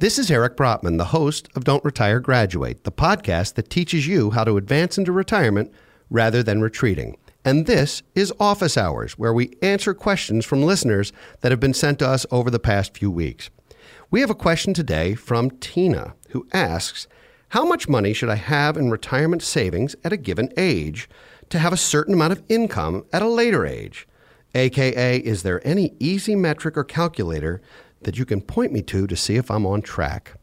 This is Eric Brotman, the host of Don't Retire Graduate, the podcast that teaches you how to advance into retirement rather than retreating. And this is Office Hours, where we answer questions from listeners that have been sent to us over the past few weeks. We have a question today from Tina, who asks How much money should I have in retirement savings at a given age to have a certain amount of income at a later age? AKA, is there any easy metric or calculator that you can point me to to see if I'm on track?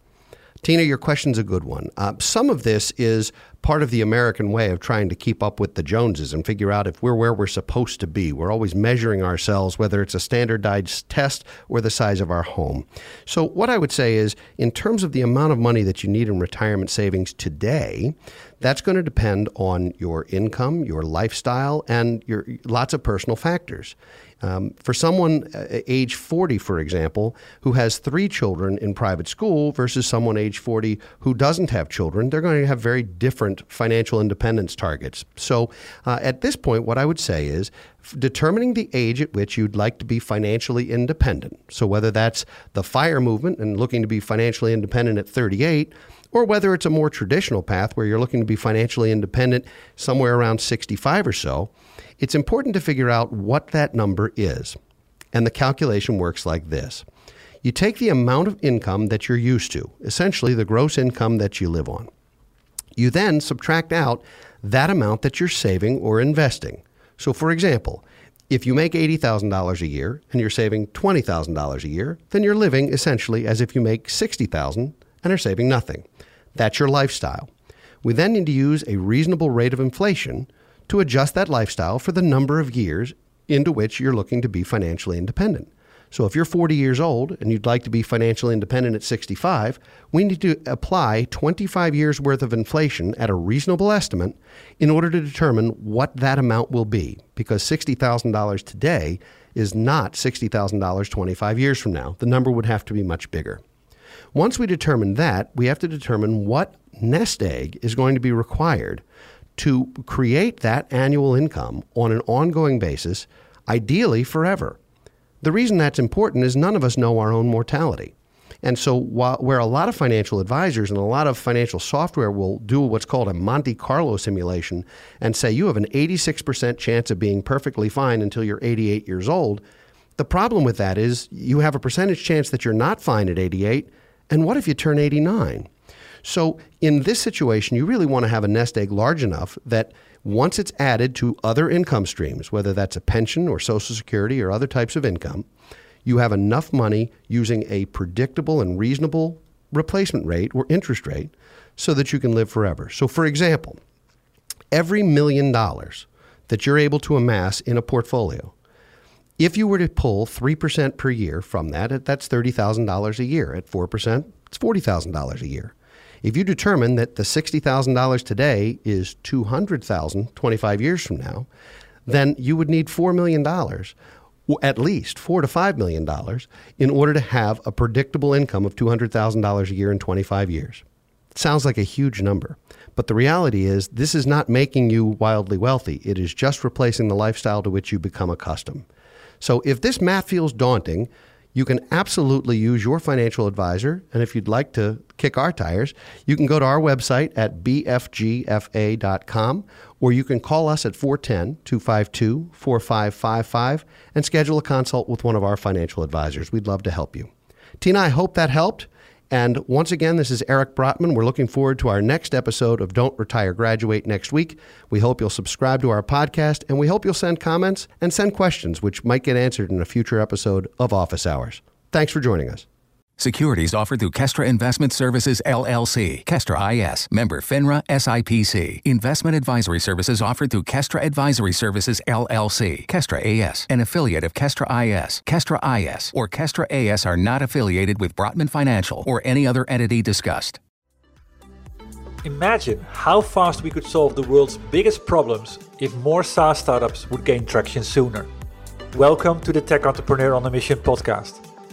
Tina, your question's a good one. Uh, some of this is part of the American way of trying to keep up with the Joneses and figure out if we're where we're supposed to be. We're always measuring ourselves, whether it's a standardized test or the size of our home. So, what I would say is, in terms of the amount of money that you need in retirement savings today, that's going to depend on your income, your lifestyle, and your lots of personal factors. Um, for someone uh, age 40, for example, who has three children in private school versus someone age 40 who doesn't have children, they're going to have very different financial independence targets. So, uh, at this point, what I would say is determining the age at which you'd like to be financially independent. So, whether that's the FIRE movement and looking to be financially independent at 38, or whether it's a more traditional path where you're looking to be financially independent somewhere around 65 or so it's important to figure out what that number is. And the calculation works like this you take the amount of income that you're used to, essentially the gross income that you live on. You then subtract out that amount that you're saving or investing. So, for example, if you make $80,000 a year and you're saving $20,000 a year, then you're living essentially as if you make $60,000 and are saving nothing. That's your lifestyle. We then need to use a reasonable rate of inflation to adjust that lifestyle for the number of years into which you're looking to be financially independent. So if you're 40 years old and you'd like to be financially independent at 65, we need to apply 25 years worth of inflation at a reasonable estimate in order to determine what that amount will be because $60,000 today is not $60,000 25 years from now. The number would have to be much bigger. Once we determine that, we have to determine what nest egg is going to be required to create that annual income on an ongoing basis, ideally forever. The reason that's important is none of us know our own mortality. And so, while, where a lot of financial advisors and a lot of financial software will do what's called a Monte Carlo simulation and say you have an 86% chance of being perfectly fine until you're 88 years old, the problem with that is you have a percentage chance that you're not fine at 88. And what if you turn 89? So in this situation, you really want to have a nest egg large enough that once it's added to other income streams, whether that's a pension or Social Security or other types of income, you have enough money using a predictable and reasonable replacement rate or interest rate so that you can live forever. So, for example, every million dollars that you're able to amass in a portfolio, if you were to pull 3% per year from that, that's $30,000 a year. At 4%, it's $40,000 a year. If you determine that the $60,000 today is 200,000 25 years from now, then you would need $4 million at least four to five million dollars in order to have a predictable income of $200,000 a year in 25 years. It sounds like a huge number, but the reality is this is not making you wildly wealthy. It is just replacing the lifestyle to which you become accustomed. So if this math feels daunting, you can absolutely use your financial advisor. And if you'd like to kick our tires, you can go to our website at bfgfa.com or you can call us at 410 252 4555 and schedule a consult with one of our financial advisors. We'd love to help you. Tina, I hope that helped. And once again, this is Eric Brotman. We're looking forward to our next episode of Don't Retire Graduate next week. We hope you'll subscribe to our podcast and we hope you'll send comments and send questions which might get answered in a future episode of Office Hours. Thanks for joining us. Securities offered through Kestra Investment Services LLC, Kestra IS, member FINRA SIPC. Investment advisory services offered through Kestra Advisory Services LLC, Kestra AS, an affiliate of Kestra IS. Kestra IS or Kestra AS are not affiliated with Brotman Financial or any other entity discussed. Imagine how fast we could solve the world's biggest problems if more SaaS startups would gain traction sooner. Welcome to the Tech Entrepreneur on a Mission podcast.